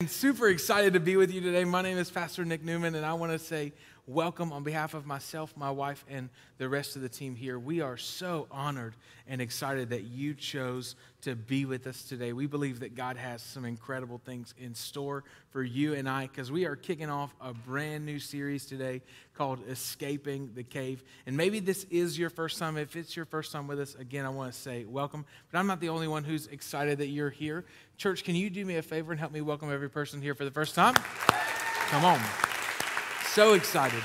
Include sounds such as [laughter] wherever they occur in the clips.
I'm super excited to be with you today. My name is Pastor Nick Newman, and I want to say welcome on behalf of myself, my wife, and the rest of the team here. We are so honored and excited that you chose to be with us today. We believe that God has some incredible things in store for you and I because we are kicking off a brand new series today called Escaping the Cave. And maybe this is your first time. If it's your first time with us, again, I want to say welcome. But I'm not the only one who's excited that you're here. Church, can you do me a favor and help me welcome every person here for the first time? Come on. So excited.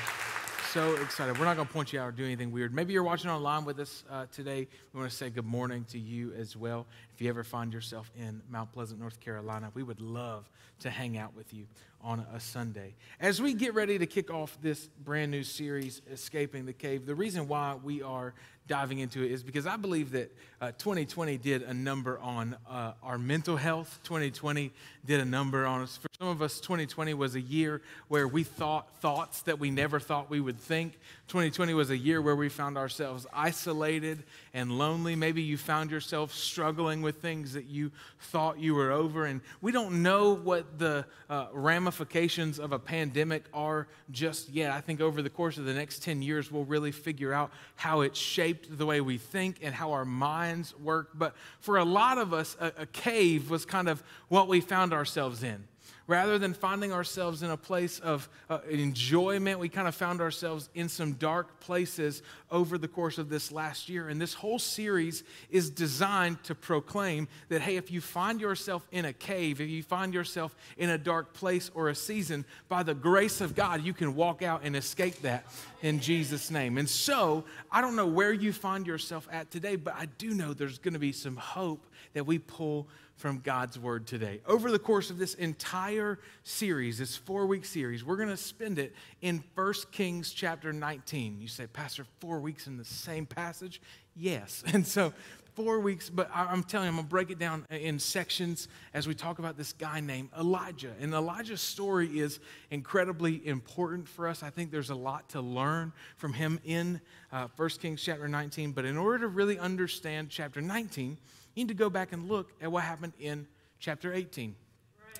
So excited. We're not going to point you out or do anything weird. Maybe you're watching online with us uh, today. We want to say good morning to you as well. If you ever find yourself in Mount Pleasant, North Carolina, we would love to hang out with you on a Sunday. As we get ready to kick off this brand new series, Escaping the Cave, the reason why we are diving into it is because I believe that uh, 2020 did a number on uh, our mental health. 2020 did a number on us. For some of us, 2020 was a year where we thought thoughts that we never thought we would think. 2020 was a year where we found ourselves isolated and lonely. Maybe you found yourself struggling with things that you thought you were over. And we don't know what the uh, ramifications of a pandemic are just yet. I think over the course of the next 10 years, we'll really figure out how it shaped the way we think and how our minds work. But for a lot of us, a, a cave was kind of what we found ourselves in rather than finding ourselves in a place of uh, enjoyment, we kind of found ourselves in some dark places over the course of this last year. And this whole series is designed to proclaim that, hey, if you find yourself in a cave, if you find yourself in a dark place or a season, by the grace of God, you can walk out and escape that in Jesus' name. And so, I don't know where you find yourself at today, but I do know there's going to be some hope that we pull from God's word today. Over the course of this entire series, this four week series, we're going to spend it in 1 Kings chapter 19. You say, Pastor, four weeks in the same passage? Yes. [laughs] And so, four weeks, but I'm telling you, I'm going to break it down in sections as we talk about this guy named Elijah. And Elijah's story is incredibly important for us. I think there's a lot to learn from him in uh, 1 Kings chapter 19. But in order to really understand chapter 19, you need to go back and look at what happened in chapter 18.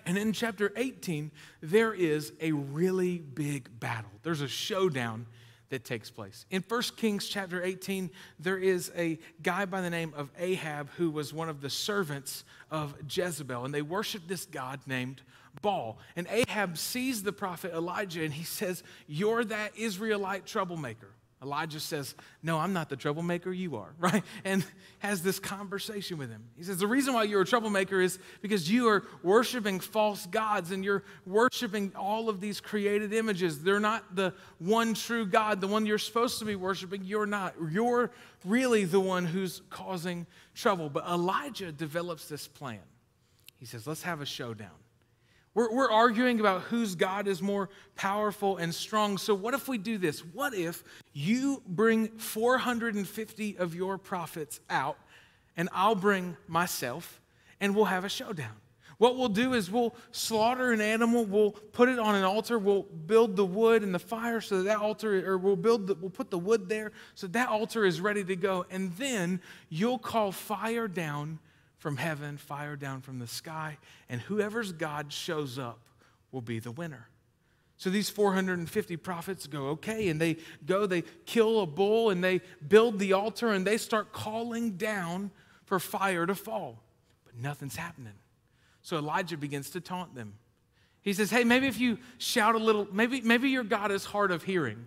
And in chapter 18, there is a really big battle. There's a showdown that takes place. In 1 Kings chapter 18, there is a guy by the name of Ahab who was one of the servants of Jezebel, and they worshiped this god named Baal. And Ahab sees the prophet Elijah and he says, You're that Israelite troublemaker. Elijah says, No, I'm not the troublemaker, you are, [laughs] right? And has this conversation with him. He says, The reason why you're a troublemaker is because you are worshiping false gods and you're worshiping all of these created images. They're not the one true God, the one you're supposed to be worshiping. You're not. You're really the one who's causing trouble. But Elijah develops this plan. He says, Let's have a showdown. We're, we're arguing about whose God is more powerful and strong. So, what if we do this? What if you bring 450 of your prophets out, and I'll bring myself, and we'll have a showdown? What we'll do is we'll slaughter an animal, we'll put it on an altar, we'll build the wood and the fire so that, that altar, or we'll build, the, we'll put the wood there so that altar is ready to go. And then you'll call fire down from heaven, fire down from the sky, and whoever's God shows up will be the winner. So these 450 prophets go, okay, and they go, they kill a bull, and they build the altar, and they start calling down for fire to fall. But nothing's happening. So Elijah begins to taunt them. He says, hey, maybe if you shout a little, maybe, maybe your God is hard of hearing,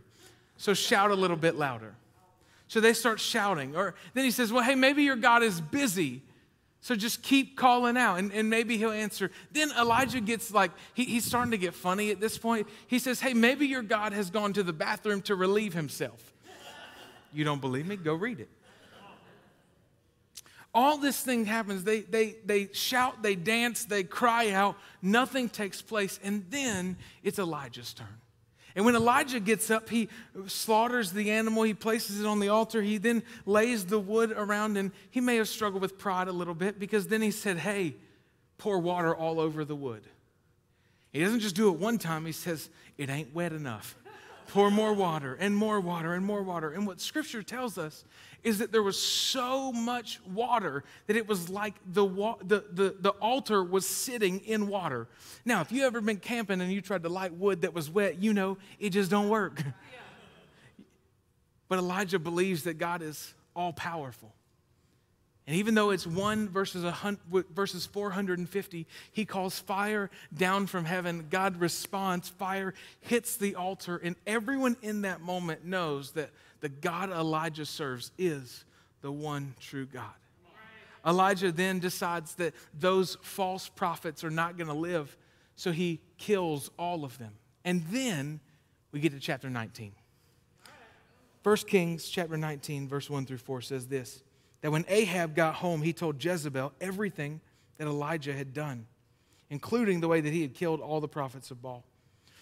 so shout a little bit louder. So they start shouting. Or then he says, well, hey, maybe your God is busy, so just keep calling out, and, and maybe he'll answer. Then Elijah gets like, he, he's starting to get funny at this point. He says, Hey, maybe your God has gone to the bathroom to relieve himself. You don't believe me? Go read it. All this thing happens. They, they, they shout, they dance, they cry out. Nothing takes place. And then it's Elijah's turn. And when Elijah gets up, he slaughters the animal, he places it on the altar, he then lays the wood around, and he may have struggled with pride a little bit because then he said, Hey, pour water all over the wood. He doesn't just do it one time, he says, It ain't wet enough. Pour more water and more water and more water. And what scripture tells us is that there was so much water that it was like the, wa- the, the, the altar was sitting in water. Now, if you ever been camping and you tried to light wood that was wet, you know it just don't work. [laughs] But Elijah believes that God is all powerful. And even though it's one versus, versus 450, he calls fire down from heaven. God responds, fire hits the altar, and everyone in that moment knows that the God Elijah serves is the one true God. Elijah then decides that those false prophets are not going to live, so he kills all of them. And then we get to chapter 19. 1 Kings chapter 19, verse 1 through 4 says this that when Ahab got home, he told Jezebel everything that Elijah had done, including the way that he had killed all the prophets of Baal.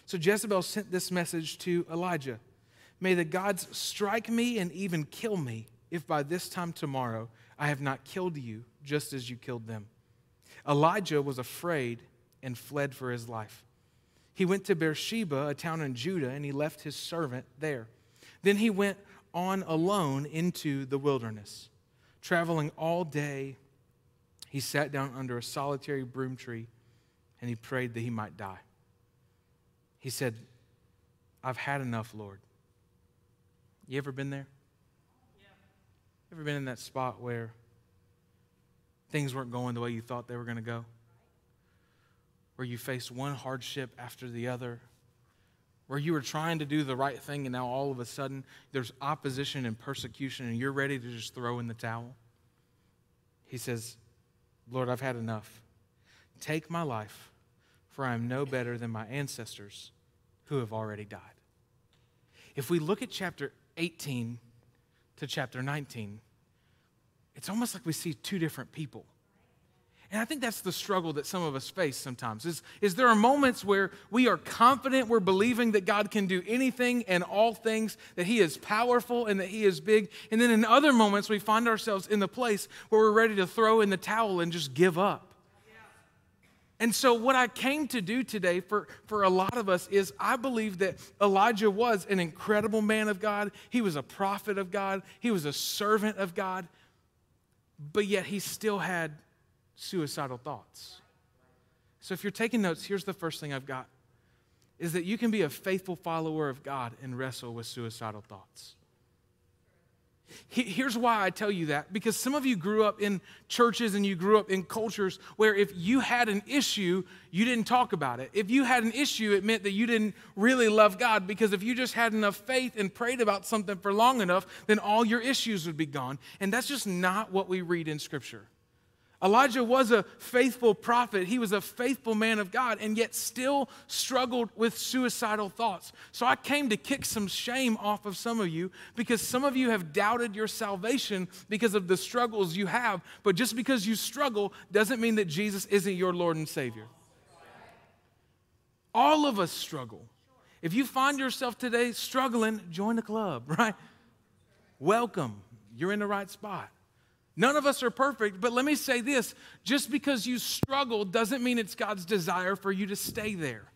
So Jezebel sent this message to Elijah May the gods strike me and even kill me if by this time tomorrow I have not killed you just as you killed them. Elijah was afraid and fled for his life. He went to Beersheba, a town in Judah, and he left his servant there. Then he went on alone into the wilderness. Traveling all day, he sat down under a solitary broom tree and he prayed that he might die. He said, I've had enough, Lord. You ever been there? Yeah. Ever been in that spot where things weren't going the way you thought they were going to go? Where you faced one hardship after the other? Where you were trying to do the right thing and now all of a sudden there's opposition and persecution and you're ready to just throw in the towel? He says, Lord, I've had enough. Take my life, for I am no better than my ancestors who have already died. If we look at chapter 18 to chapter 19, it's almost like we see two different people. And I think that's the struggle that some of us face sometimes is, is there are moments where we are confident we're believing that God can do anything and all things, that He is powerful and that He is big. And then in other moments we find ourselves in the place where we're ready to throw in the towel and just give up. And so, what I came to do today for, for a lot of us is I believe that Elijah was an incredible man of God. He was a prophet of God. He was a servant of God. But yet, he still had suicidal thoughts. So if you're taking notes, here's the first thing I've got is that you can be a faithful follower of God and wrestle with suicidal thoughts. Here's why I tell you that because some of you grew up in churches and you grew up in cultures where if you had an issue, you didn't talk about it. If you had an issue, it meant that you didn't really love God because if you just had enough faith and prayed about something for long enough, then all your issues would be gone. And that's just not what we read in Scripture. Elijah was a faithful prophet. He was a faithful man of God and yet still struggled with suicidal thoughts. So I came to kick some shame off of some of you because some of you have doubted your salvation because of the struggles you have. But just because you struggle doesn't mean that Jesus isn't your Lord and Savior. All of us struggle. If you find yourself today struggling, join the club, [laughs] right? Welcome. You're in the right spot. None of us are perfect, but let me say this just because you struggle doesn't mean it's God's desire for you to stay there.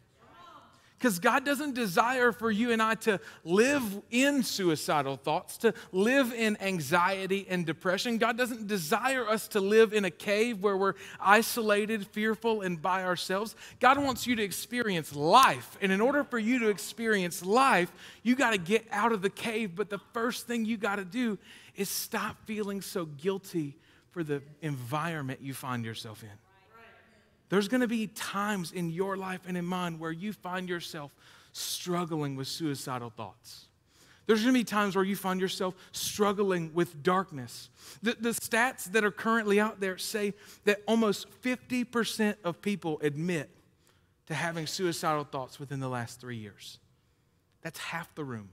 Because God doesn't desire for you and I to live in suicidal thoughts, to live in anxiety and depression. God doesn't desire us to live in a cave where we're isolated, fearful, and by ourselves. God wants you to experience life. And in order for you to experience life, you got to get out of the cave. But the first thing you got to do is stop feeling so guilty for the environment you find yourself in. There's going to be times in your life and in mine where you find yourself struggling with suicidal thoughts. There's going to be times where you find yourself struggling with darkness. The, the stats that are currently out there say that almost 50% of people admit to having suicidal thoughts within the last three years. That's half the room.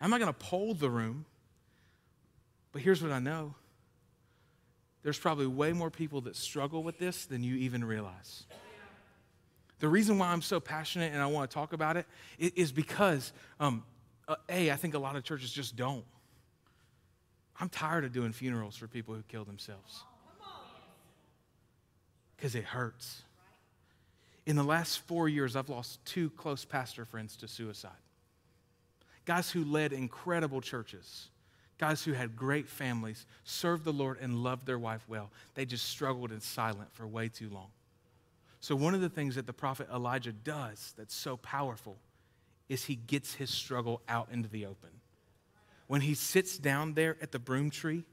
I'm not going to poll the room, but here's what I know there's probably way more people that struggle with this than you even realize. The reason why I'm so passionate and I want to talk about it is because, um, uh, A, I think a lot of churches just don't. I'm tired of doing funerals for people who kill themselves because it hurts. In the last four years, I've lost two close pastor friends to suicide. Guys who led incredible churches, guys who had great families, served the Lord, and loved their wife well. They just struggled in silence for way too long. So, one of the things that the prophet Elijah does that's so powerful is he gets his struggle out into the open. When he sits down there at the broom tree,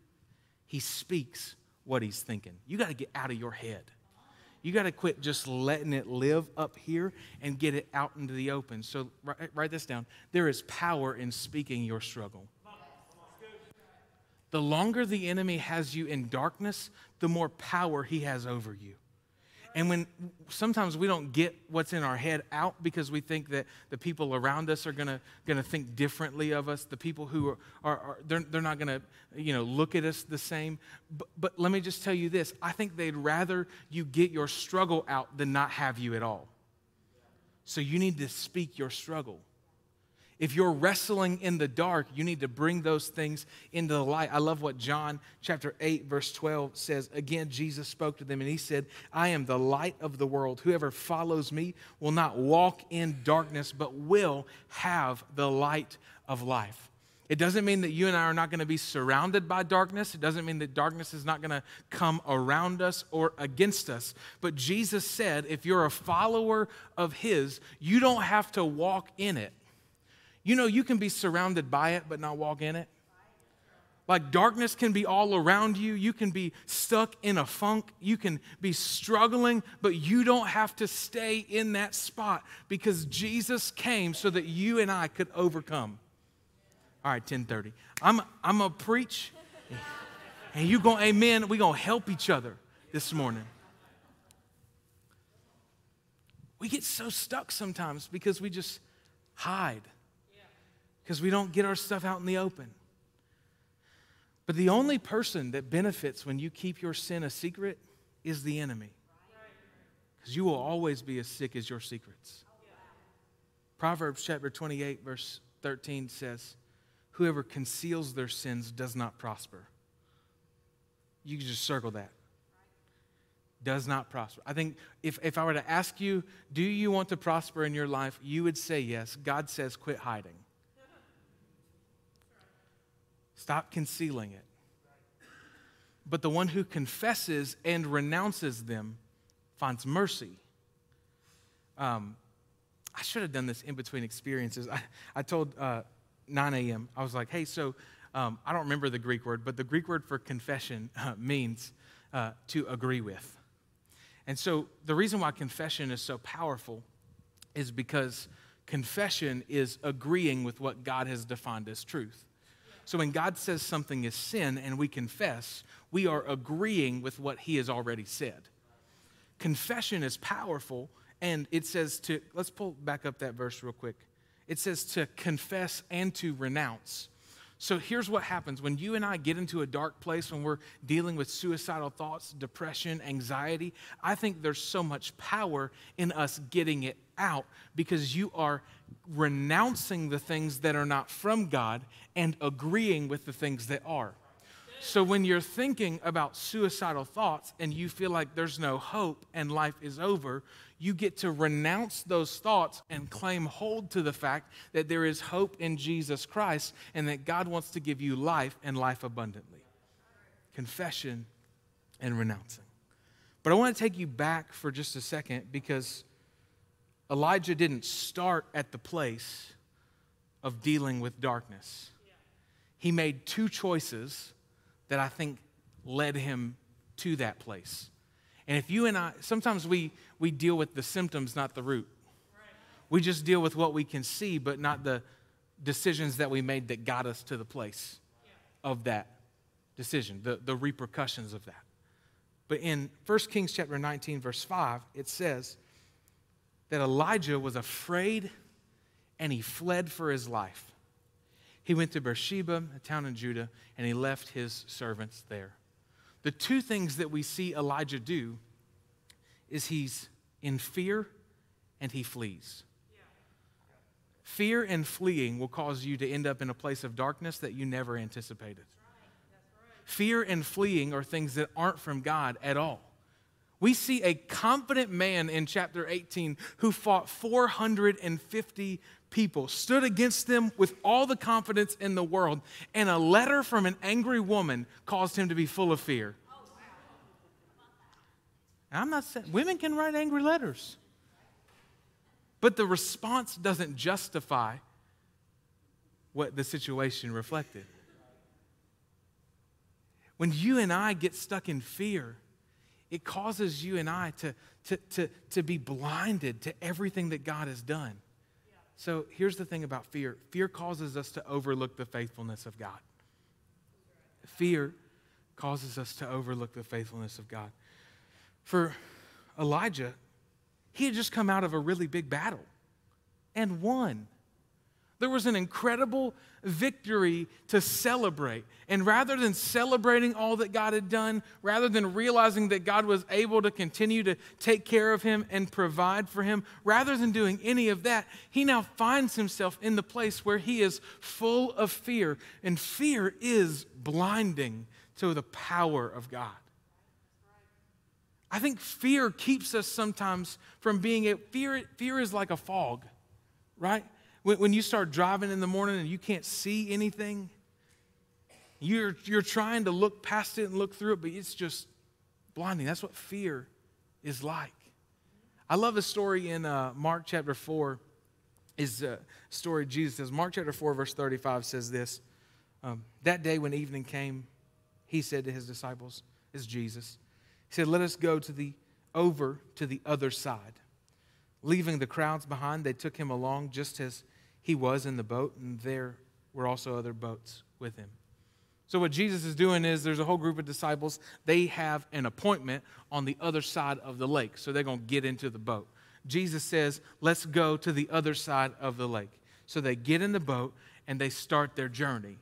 he speaks what he's thinking. You got to get out of your head. You got to quit just letting it live up here and get it out into the open. So write, write this down. There is power in speaking your struggle. The longer the enemy has you in darkness, the more power he has over you. And when sometimes we don't get what's in our head out because we think that the people around us are gonna, gonna think differently of us, the people who are, are, are they're, they're not gonna you know, look at us the same. But, but let me just tell you this I think they'd rather you get your struggle out than not have you at all. So you need to speak your struggle. If you're wrestling in the dark, you need to bring those things into the light. I love what John chapter 8 verse 12 says. Again, Jesus spoke to them and he said, "I am the light of the world. Whoever follows me will not walk in darkness, but will have the light of life." It doesn't mean that you and I are not going to be surrounded by darkness. It doesn't mean that darkness is not going to come around us or against us. But Jesus said, if you're a follower of His, you don't have to walk in it. You know, you can be surrounded by it but not walk in it. Like darkness can be all around you. You can be stuck in a funk. You can be struggling, but you don't have to stay in that spot because Jesus came so that you and I could overcome. All right, 1030. I'm, I'm to preach, and you gonna amen. We're going to help each other this morning. We get so stuck sometimes because we just hide because we don't get our stuff out in the open. But the only person that benefits when you keep your sin a secret is the enemy. Because you will always be as sick as your secrets. Proverbs chapter 28, verse 13 says, Whoever conceals their sins does not prosper. You can just circle that. Does not prosper. I think if, if I were to ask you, do you want to prosper in your life? You would say yes. God says, quit hiding. Stop concealing it. But the one who confesses and renounces them finds mercy. Um, I should have done this in between experiences. I, I told uh, 9 a.m., I was like, hey, so um, I don't remember the Greek word, but the Greek word for confession [laughs] uh, means uh, to agree with. And so the reason why confession is so powerful is because confession is agreeing with what God has defined as truth. So when God says something is sin and we confess, we are agreeing with what he has already said. Confession is powerful, and it says to, let's pull back up that verse real quick. It says to confess and to renounce. So here's what happens when you and I get into a dark place, when we're dealing with suicidal thoughts, depression, anxiety. I think there's so much power in us getting it out because you are renouncing the things that are not from God and agreeing with the things that are. So when you're thinking about suicidal thoughts and you feel like there's no hope and life is over, you get to renounce those thoughts and claim hold to the fact that there is hope in Jesus Christ and that God wants to give you life and life abundantly. Confession and renouncing. But I want to take you back for just a second because Elijah didn't start at the place of dealing with darkness. He made two choices that I think led him to that place. And if you and I, sometimes we, we deal with the symptoms, not the root. We just deal with what we can see, but not the decisions that we made that got us to the place of that decision, the, the repercussions of that. But in 1 Kings chapter 19, verse 5, it says that Elijah was afraid and he fled for his life. He went to Beersheba, a town in Judah, and he left his servants there. The two things that we see Elijah do is he's in fear and he flees. Fear and fleeing will cause you to end up in a place of darkness that you never anticipated. Fear and fleeing are things that aren't from God at all. We see a confident man in chapter 18 who fought 450 people, stood against them with all the confidence in the world, and a letter from an angry woman caused him to be full of fear. I'm not saying women can write angry letters, but the response doesn't justify what the situation reflected. When you and I get stuck in fear, it causes you and I to, to, to, to be blinded to everything that God has done. So here's the thing about fear fear causes us to overlook the faithfulness of God. Fear causes us to overlook the faithfulness of God. For Elijah, he had just come out of a really big battle and won. There was an incredible victory to celebrate. And rather than celebrating all that God had done, rather than realizing that God was able to continue to take care of him and provide for him, rather than doing any of that, he now finds himself in the place where he is full of fear. And fear is blinding to the power of God. I think fear keeps us sometimes from being a fear fear is like a fog, right? When, when you start driving in the morning and you can't see anything, you're, you're trying to look past it and look through it, but it's just blinding. That's what fear is like. I love a story in uh, Mark chapter 4 is a story Jesus says. Mark chapter 4, verse 35 says this. Um, that day when evening came, he said to his disciples, is Jesus. He said, Let us go to the over to the other side. Leaving the crowds behind, they took him along just as he was in the boat, and there were also other boats with him. So, what Jesus is doing is there's a whole group of disciples. They have an appointment on the other side of the lake. So, they're going to get into the boat. Jesus says, Let's go to the other side of the lake. So, they get in the boat and they start their journey.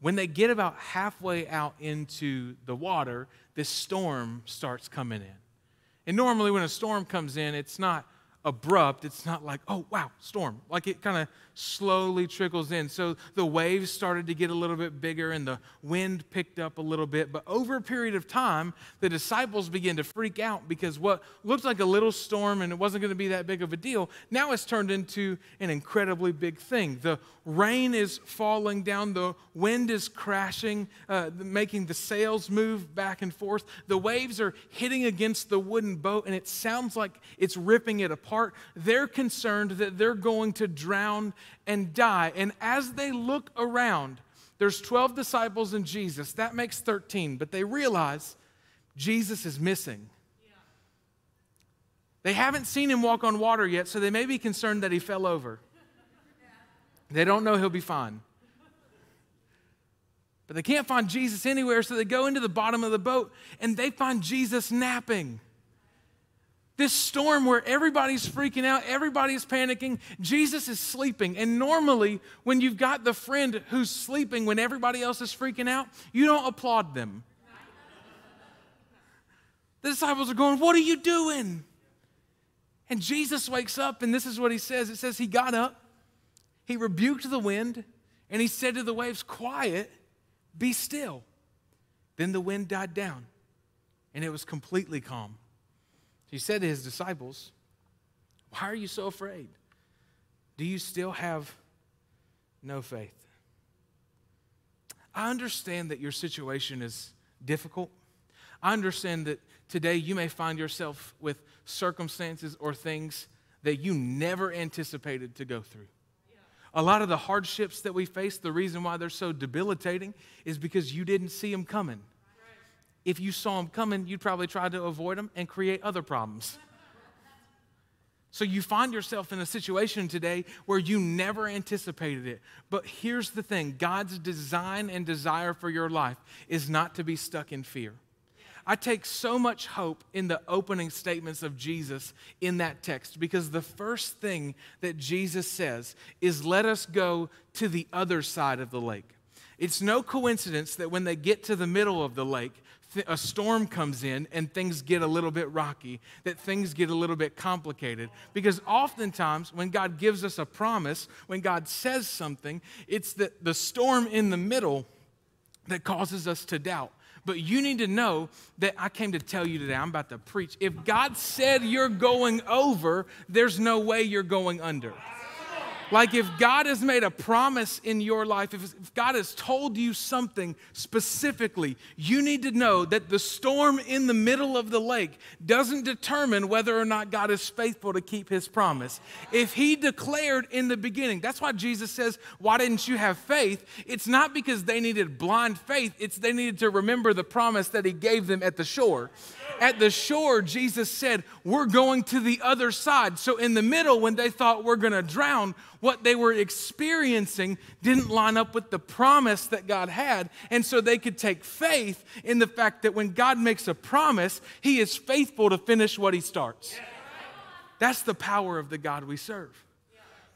When they get about halfway out into the water, this storm starts coming in. And normally, when a storm comes in, it's not abrupt. It's not like, oh, wow, storm. Like it kind of slowly trickles in. So the waves started to get a little bit bigger and the wind picked up a little bit. But over a period of time, the disciples began to freak out because what looked like a little storm and it wasn't going to be that big of a deal, now it's turned into an incredibly big thing. The rain is falling down, the wind is crashing, uh, making the sails move back and forth. The waves are hitting against the wooden boat and it sounds like it's ripping it apart. They're concerned that they're going to drown and die. And as they look around, there's 12 disciples and Jesus. That makes 13, but they realize Jesus is missing. They haven't seen him walk on water yet, so they may be concerned that he fell over. They don't know he'll be fine. But they can't find Jesus anywhere, so they go into the bottom of the boat and they find Jesus napping. This storm where everybody's freaking out, everybody's panicking, Jesus is sleeping. And normally, when you've got the friend who's sleeping when everybody else is freaking out, you don't applaud them. The disciples are going, What are you doing? And Jesus wakes up, and this is what he says it says, He got up, he rebuked the wind, and he said to the waves, Quiet, be still. Then the wind died down, and it was completely calm. He said to his disciples, Why are you so afraid? Do you still have no faith? I understand that your situation is difficult. I understand that today you may find yourself with circumstances or things that you never anticipated to go through. A lot of the hardships that we face, the reason why they're so debilitating is because you didn't see them coming if you saw them coming, you'd probably try to avoid them and create other problems. So you find yourself in a situation today where you never anticipated it. But here's the thing God's design and desire for your life is not to be stuck in fear. I take so much hope in the opening statements of Jesus in that text because the first thing that Jesus says is, Let us go to the other side of the lake. It's no coincidence that when they get to the middle of the lake, a storm comes in and things get a little bit rocky, that things get a little bit complicated. Because oftentimes, when God gives us a promise, when God says something, it's the, the storm in the middle that causes us to doubt. But you need to know that I came to tell you today, I'm about to preach. If God said you're going over, there's no way you're going under. Like if God has made a promise in your life, if, God has told you something specifically, you need to know that the storm in the middle of the lake doesn't determine whether or not God is faithful to keep his promise. If he declared in the beginning, that's why Jesus says, Why didn't you have faith? It's not because they needed blind faith, it's they needed to remember the promise that he gave them at the shore. At the shore, Jesus said, We're going to the other side. So, in the middle, when they thought we're going to drown, what they were experiencing didn't line up with the promise that God had. And so they could take faith in the fact that when God makes a promise, He is faithful to finish what He starts. That's the power of the God we serve.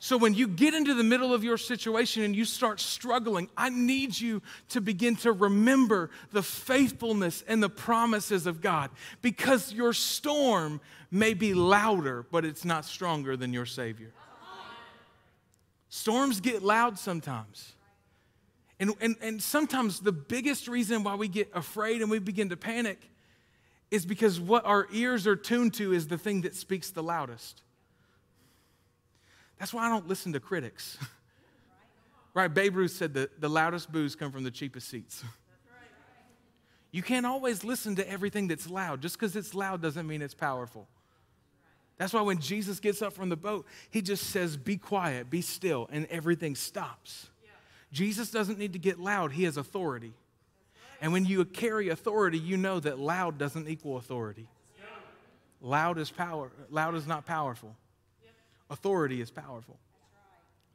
So when you get into the middle of your situation and you start struggling, I need you to begin to remember the faithfulness and the promises of God because your storm may be louder, but it's not stronger than your Savior. Storms get loud sometimes. And, and, and sometimes the biggest reason why we get afraid and we begin to panic is because what our ears are tuned to is the thing that speaks the loudest. That's why I don't listen to critics. [laughs] right? Babe Ruth said that the loudest boos come from the cheapest seats. [laughs] You can't always listen to everything that's loud. Just because it's loud doesn't mean it's powerful. That's why when Jesus gets up from the boat, he just says, Be quiet, be still, and everything stops. Yeah. Jesus doesn't need to get loud, he has authority. And when you carry authority, you know that loud doesn't equal authority. Loud is power, loud is not powerful. Authority is powerful.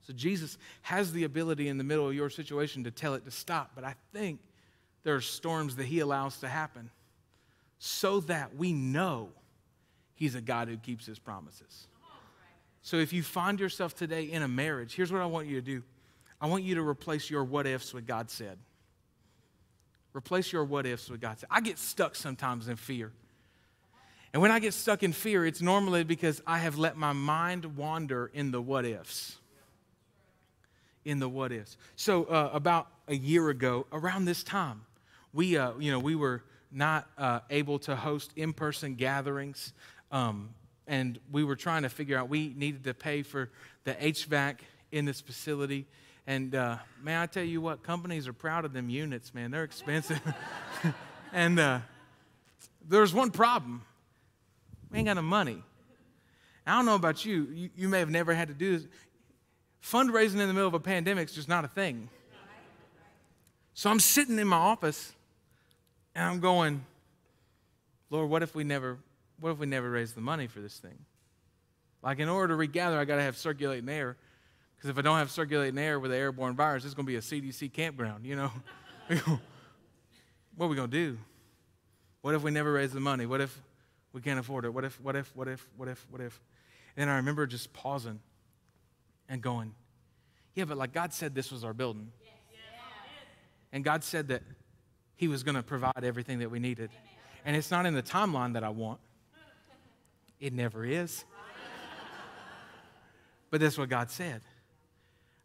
So Jesus has the ability in the middle of your situation to tell it to stop, but I think there are storms that he allows to happen so that we know he's a God who keeps his promises. So if you find yourself today in a marriage, here's what I want you to do. I want you to replace your what ifs with God said. Replace your what ifs with God said. I get stuck sometimes in fear. And when I get stuck in fear, it's normally because I have let my mind wander in the what ifs. In the what ifs. So, uh, about a year ago, around this time, we, uh, you know, we were not uh, able to host in person gatherings. Um, and we were trying to figure out, we needed to pay for the HVAC in this facility. And uh, I tell you what, companies are proud of them units, man. They're expensive. [laughs] and uh, there's one problem we ain't got no money. I don't know about you. you. You may have never had to do this. Fundraising in the middle of a pandemic is just not a thing. So I'm sitting in my office and I'm going, Lord, what if we never, what if we never raise the money for this thing? Like in order to regather, I got to have circulating air. Because if I don't have circulating air with an airborne virus, it's going to be a CDC campground, you know? [laughs] what are we going to do? What if we never raise the money? What if we can't afford it. What if, what if, what if, what if, what if? And I remember just pausing and going, yeah, but like God said this was our building. And God said that He was going to provide everything that we needed. And it's not in the timeline that I want, it never is. but that's what God said.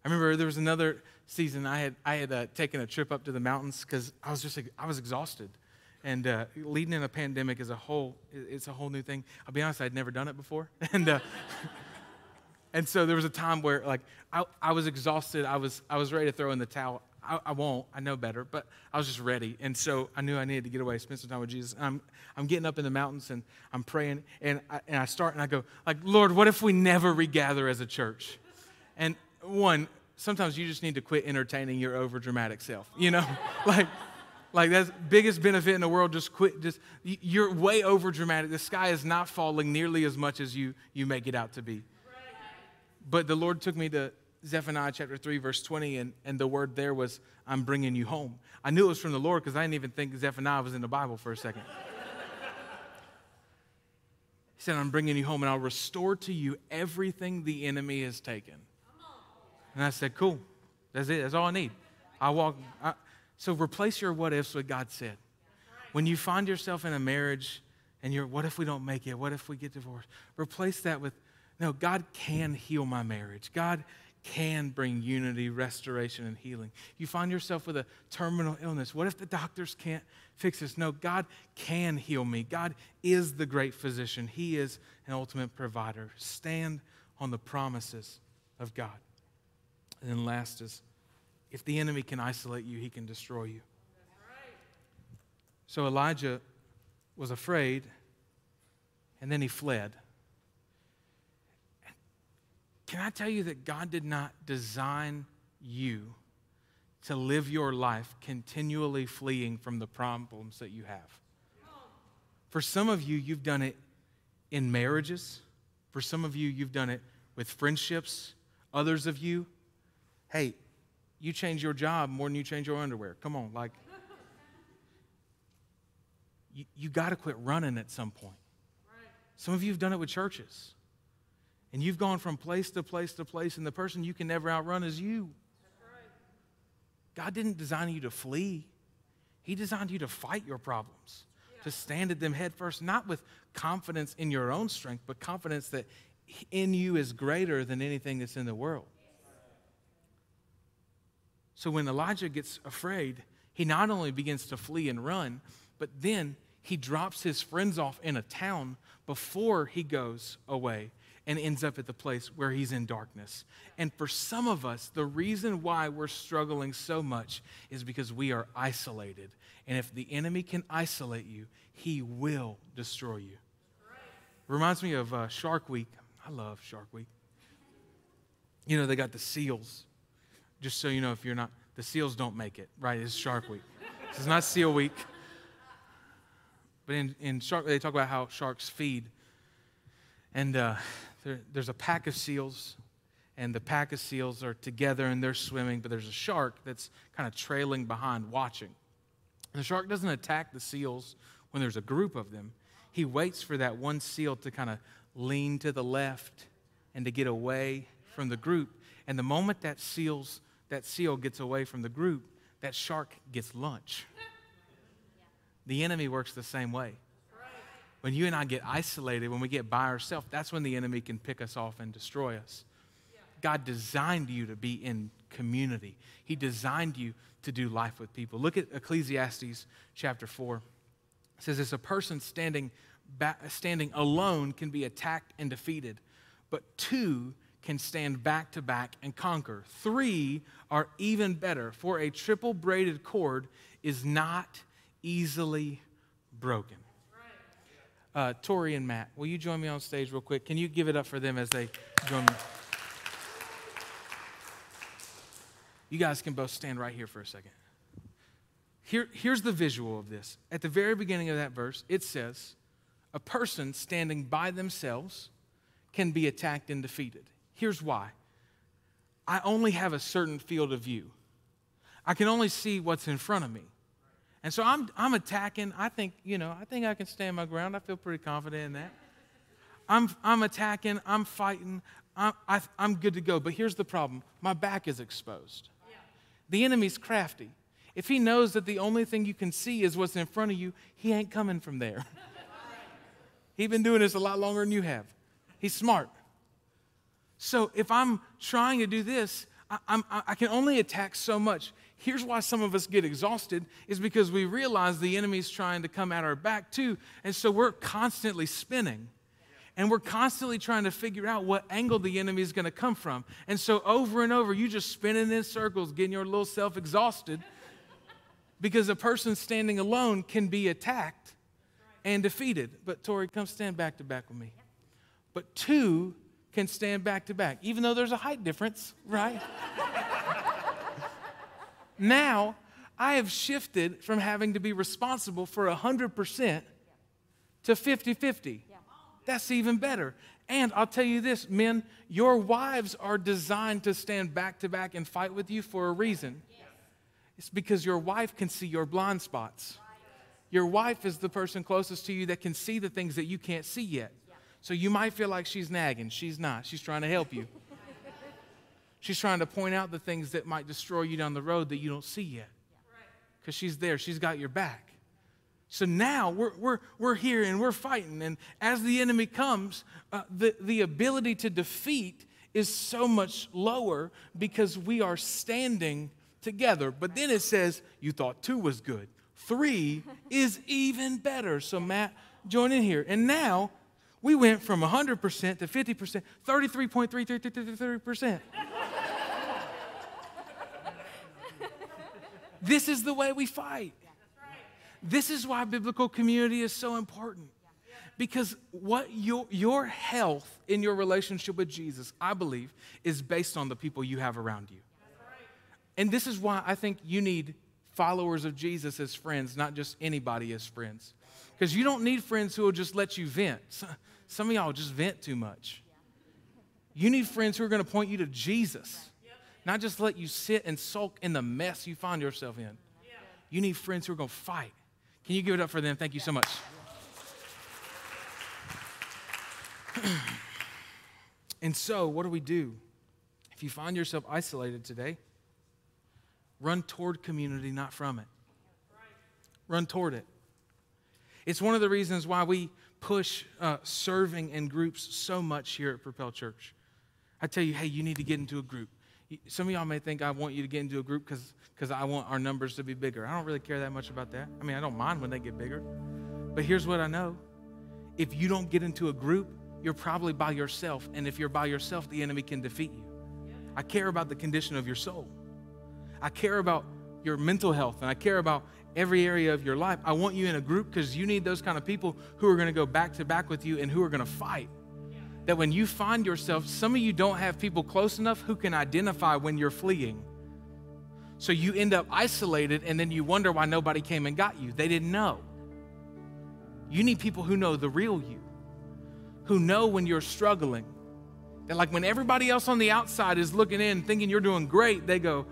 I remember there was another season I had, I had uh, taken a trip up to the mountains because I was just, I was exhausted. And uh, leading in a pandemic is a whole, it's a whole new thing. I'll be honest, I'd never done it before. [laughs] and, uh, [laughs] and so there was a time where like I, I was exhausted. I was, I was ready to throw in the towel. I, I, won't. I know better, but I was just ready. And so I knew I needed to get away, spend some time with Jesus. And I'm, I'm getting up in the mountains and I'm praying. And I, and I start and I go, like, Lord, what if we never regather as a church? And one, sometimes you just need to quit entertaining your over dramatic self, you know? [laughs] like, like that's biggest benefit in the world. Just quit. Just you're way over dramatic. The sky is not falling nearly as much as you you make it out to be. But the Lord took me to Zephaniah chapter 3, verse 20, and, and the word there was, I'm bringing you home. I knew it was from the Lord because I didn't even think Zephaniah was in the Bible for a second. [laughs] he said, I'm bringing you home, and I'll restore to you everything the enemy has taken. And I said, Cool. That's it. That's all I need. I walk. I, so replace your what ifs with God said. When you find yourself in a marriage and you're, what if we don't make it? What if we get divorced? Replace that with, no, God can heal my marriage. God can bring unity, restoration, and healing. You find yourself with a terminal illness. What if the doctors can't fix this? No, God can heal me. God is the great physician, He is an ultimate provider. Stand on the promises of God. And then last is if the enemy can isolate you, he can destroy you. So Elijah was afraid and then he fled. Can I tell you that God did not design you to live your life continually fleeing from the problems that you have? For some of you, you've done it in marriages. For some of you, you've done it with friendships. Others of you, hey, you change your job more than you change your underwear. Come on, like, you, you got to quit running at some point. Some of you have done it with churches. And you've gone from place to place to place, and the person you can never outrun is you. God didn't design you to flee, He designed you to fight your problems, yeah. to stand at them head first, not with confidence in your own strength, but confidence that in you is greater than anything that's in the world. So when Elijah gets afraid, he not only begins to flee and run, but then he drops his friends off in a town before he goes away and ends up at the place where he's in darkness. And for some of us, the reason why we're struggling so much is because we are isolated. And if the enemy can isolate you, he will destroy you. Reminds me of uh, Shark Week. I love Shark Week. You know, they got the seals. Just so you know, if you're not, the seals don't make it, right? It's Shark Week. This is not Seal Week. But in, in Shark, they talk about how sharks feed. And uh, there, there's a pack of seals, and the pack of seals are together and they're swimming, but there's a shark that's kind of trailing behind, watching. And the shark doesn't attack the seals when there's a group of them. He waits for that one seal to kind of lean to the left and to get away from the group. And the moment that seals that seal gets away from the group, that shark gets lunch. The enemy works the same way. When you and I get isolated, when we get by ourselves, that's when the enemy can pick us off and destroy us. God designed you to be in community. He designed you to do life with people. Look at Ecclesiastes chapter 4. It says, As a person standing, standing alone can be attacked and defeated, but two can stand back to back and conquer. Three are even better, for a triple braided cord is not easily broken. Uh, Tori and Matt, will you join me on stage real quick? Can you give it up for them as they join me? You guys can both stand right here for a second. Here, here's the visual of this. At the very beginning of that verse, it says, A person standing by themselves can be attacked and defeated. Here's why I only have a certain field of view, I can only see what's in front of me. And so I'm, I'm attacking. I think, you know, I think I can stand my ground. I feel pretty confident in that. I'm, I'm attacking. I'm fighting. I'm, I, am good to go. But here's the problem my back is exposed. Yeah. The enemy's crafty. If he knows that the only thing you can see is what's in front of you, he ain't coming from there. [laughs] He's been doing this a lot longer than you have. He's smart. So if I'm trying to do this, I, I'm, I can only attack so much here's why some of us get exhausted is because we realize the enemy's trying to come at our back too. And so we're constantly spinning. And we're constantly trying to figure out what angle the enemy is going to come from. And so over and over, you just spinning in circles, getting your little self exhausted because a person standing alone can be attacked and defeated. But Tori, come stand back to back with me. But two can stand back to back, even though there's a height difference, right? Now, I have shifted from having to be responsible for 100% to 50 50. That's even better. And I'll tell you this, men, your wives are designed to stand back to back and fight with you for a reason. It's because your wife can see your blind spots. Your wife is the person closest to you that can see the things that you can't see yet. So you might feel like she's nagging. She's not. She's trying to help you. [laughs] She's trying to point out the things that might destroy you down the road that you don't see yet. Because she's there, she's got your back. So now we're, we're, we're here and we're fighting. And as the enemy comes, uh, the, the ability to defeat is so much lower because we are standing together. But then it says, you thought two was good. Three [laughs] is even better. So, Matt, join in here. And now we went from 100% to 50%, 33.33%. this is the way we fight. This is why biblical community is so important. Because what your, your health in your relationship with Jesus, I believe, is based on the people you have around you. And this is why I think you need followers of Jesus as friends, not just anybody as friends. Because you don't need friends who will just let you vent. Some of y'all just vent too much. You need friends who are going to point you to Jesus, not just let you sit and sulk in the mess you find yourself in. You need friends who are going to fight. Can you give it up for them? Thank you so much. [clears throat] and so, what do we do? If you find yourself isolated today, run toward community, not from it. Run toward it. It's one of the reasons why we push uh, serving in groups so much here at Propel Church. I tell you, hey, you need to get into a group. Some of y'all may think I want you to get into a group because I want our numbers to be bigger. I don't really care that much about that. I mean, I don't mind when they get bigger. But here's what I know if you don't get into a group, you're probably by yourself. And if you're by yourself, the enemy can defeat you. I care about the condition of your soul. I care about your mental health and I care about every area of your life. I want you in a group because you need those kind of people who are going to go back to back with you and who are going to fight. That when you find yourself, some of you don't have people close enough who can identify when you're fleeing. So you end up isolated and then you wonder why nobody came and got you. They didn't know. You need people who know the real you, who know when you're struggling. That, like, when everybody else on the outside is looking in thinking you're doing great, they go,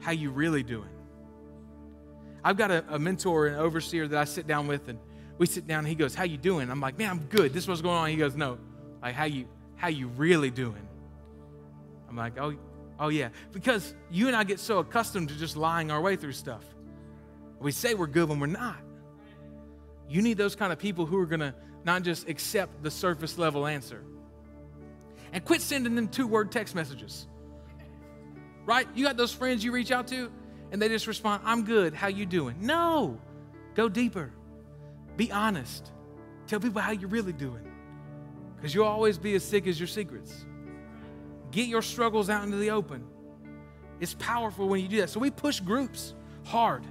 How you really doing? I've got a, a mentor and overseer that I sit down with, and we sit down. And he goes, "How you doing?" I'm like, "Man, I'm good. This is what's going on." He goes, "No, like how you how you really doing?" I'm like, "Oh, oh yeah," because you and I get so accustomed to just lying our way through stuff. We say we're good when we're not. You need those kind of people who are gonna not just accept the surface level answer, and quit sending them two word text messages. Right? You got those friends you reach out to and they just respond, I'm good. How you doing? No. Go deeper. Be honest. Tell people how you're really doing. Because you'll always be as sick as your secrets. Get your struggles out into the open. It's powerful when you do that. So we push groups hard.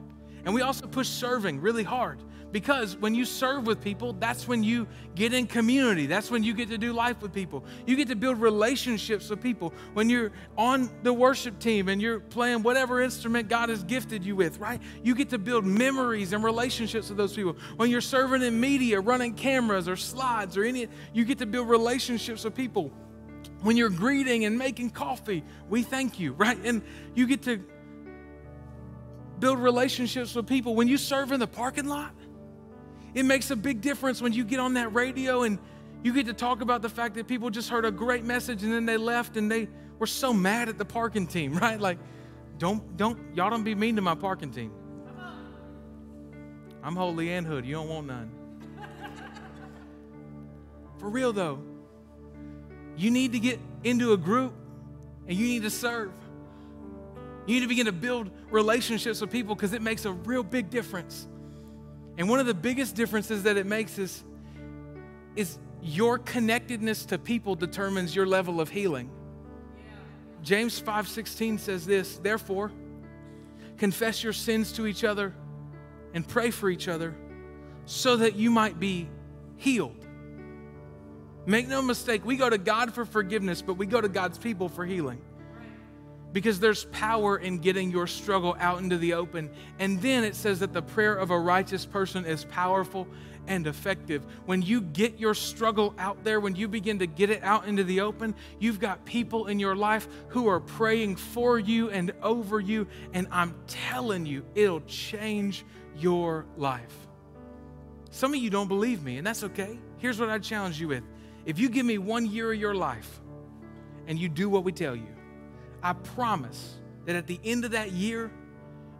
And we also push serving really hard. Because when you serve with people, that's when you get in community. That's when you get to do life with people. You get to build relationships with people. When you're on the worship team and you're playing whatever instrument God has gifted you with, right? You get to build memories and relationships with those people. When you're serving in media, running cameras or slides or any, you get to build relationships with people. When you're greeting and making coffee, we thank you, [laughs] right? And you get to build relationships with people. When you serve in the parking lot, it makes a big difference when you get on that radio and you get to talk about the fact that people just heard a great message and then they left and they were so mad at the parking team, [laughs] right? Like, don't, don't, y'all don't be mean to my parking team. I'm Holy and Hood. You don't want none. [laughs] For real though, you need to get into a group and you need to serve. You need to begin to build relationships with people because it makes a real big difference. And one of the biggest differences that it makes is, is your connectedness to people determines your level of healing. James 5:16 says this, therefore, confess your sins to each other and pray for each other so that you might be healed. Make no mistake, we go to God for forgiveness, but we go to God's people for healing because there's power in getting your struggle out into the open. And then it says that the prayer of a righteous person is powerful and effective. When you get your struggle out there, when you begin to get it out into the open, you've got people in your life who are praying for you and over you. And I'm telling you, it'll change your life. Some of you don't believe me, and that's okay. Here's what I challenge you with if you give me one year of your life and you do what we tell you, I promise that at the end of that year,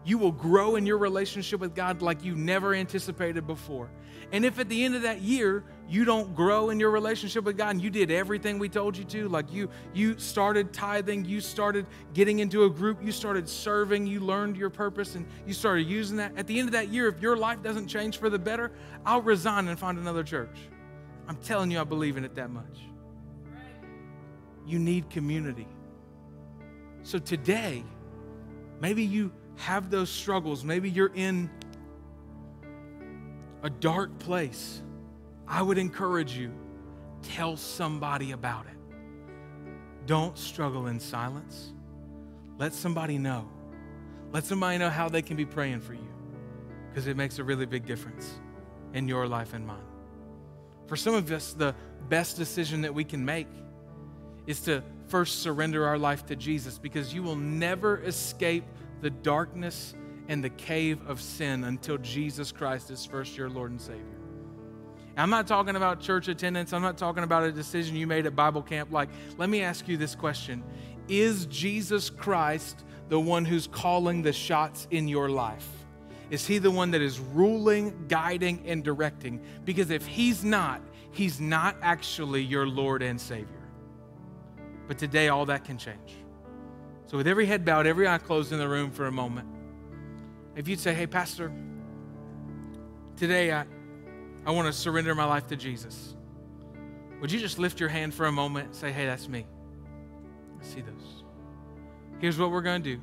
you will grow in your relationship with God like you never anticipated before. And if at the end of that year you don't grow in your relationship with God and you did everything we told you to, like you you started tithing, you started getting into a group, you started serving, you learned your purpose and you started using that. At the end of that year if your life doesn't change for the better, I'll resign and find another church. I'm telling you I believe in it that much. You need community. So today, maybe you have those struggles. Maybe you're in a dark place, I would encourage you tell somebody about it. Don't struggle in silence. Let somebody know. Let somebody know how they can be praying for you because it makes a really big difference in your life and mine. For some of us, the best decision that we can make is to first surrender our life to Jesus because you will never escape the darkness and the cave of sin until Jesus Christ is first your Lord and Savior. I'm not talking about church attendance. I'm not talking about a decision you made at Bible camp. Like, let me ask you this question Is Jesus Christ the one who's calling the shots in your life? Is he the one that is ruling, guiding, and directing? Because if he's not, he's not actually your Lord and Savior. But today, all that can change. So, with every head bowed, every eye closed in the room for a moment, if you'd say, Hey, Pastor, today I, I want to surrender my life to Jesus, would you just lift your hand for a moment and say, Hey, that's me? I see those. Here's what we're going to do.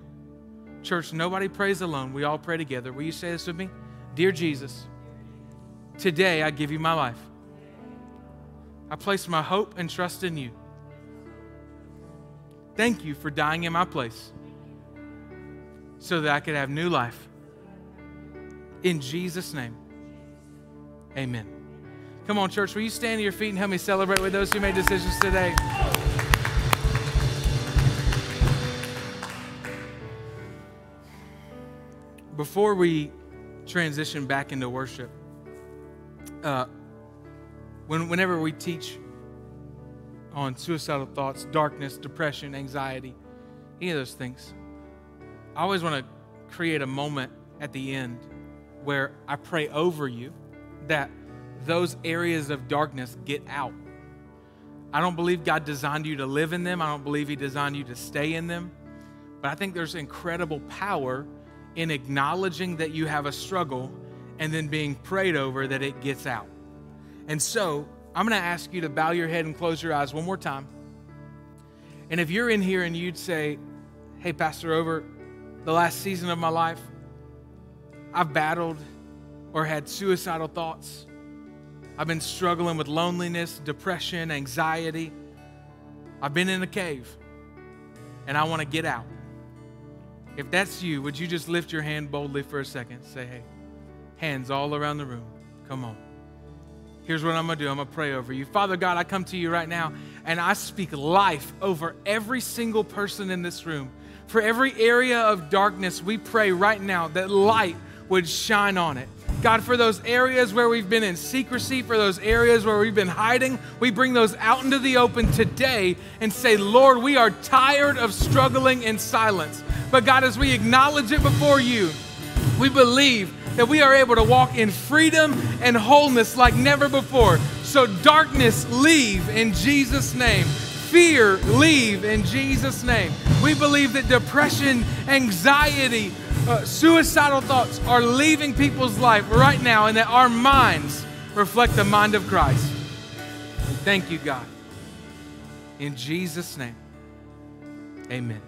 Church, nobody prays alone. We all pray together. Will you say this with me? Dear Jesus, today I give you my life. I place my hope and trust in you. Thank you for dying in my place so that I could have new life. In Jesus' name, amen. Come on, church, will you stand to your feet and help me celebrate with those who made decisions today? Before we transition back into worship, uh, when, whenever we teach on suicidal thoughts, darkness, depression, anxiety, any of those things. I always want to create a moment at the end where I pray over you that those areas of darkness get out. I don't believe God designed you to live in them. I don't believe He designed you to stay in them. But I think there's incredible power in acknowledging that you have a struggle and then being prayed over that it gets out. And so I'm going to ask you to bow your head and close your eyes one more time. And if you're in here and you'd say, Hey, Pastor, over the last season of my life, I've battled or had suicidal thoughts. I've been struggling with loneliness, depression, anxiety. I've been in a cave and I want to get out. If that's you, would you just lift your hand boldly for a second? Say, hey, hands all around the room. Come on. Here's what I'm going to do I'm going to pray over you. Father God, I come to you right now and I speak life over every single person in this room. For every area of darkness, we pray right now that light would shine on it. God, for those areas where we've been in secrecy, for those areas where we've been hiding, we bring those out into the open today and say, Lord, we are tired of struggling in silence. But God, as we acknowledge it before you, we believe that we are able to walk in freedom and wholeness like never before. So, darkness, leave in Jesus' name. Fear, leave in Jesus' name. We believe that depression, anxiety, uh, suicidal thoughts are leaving people's life right now and that our minds reflect the mind of Christ. Thank you, God. In Jesus' name, amen.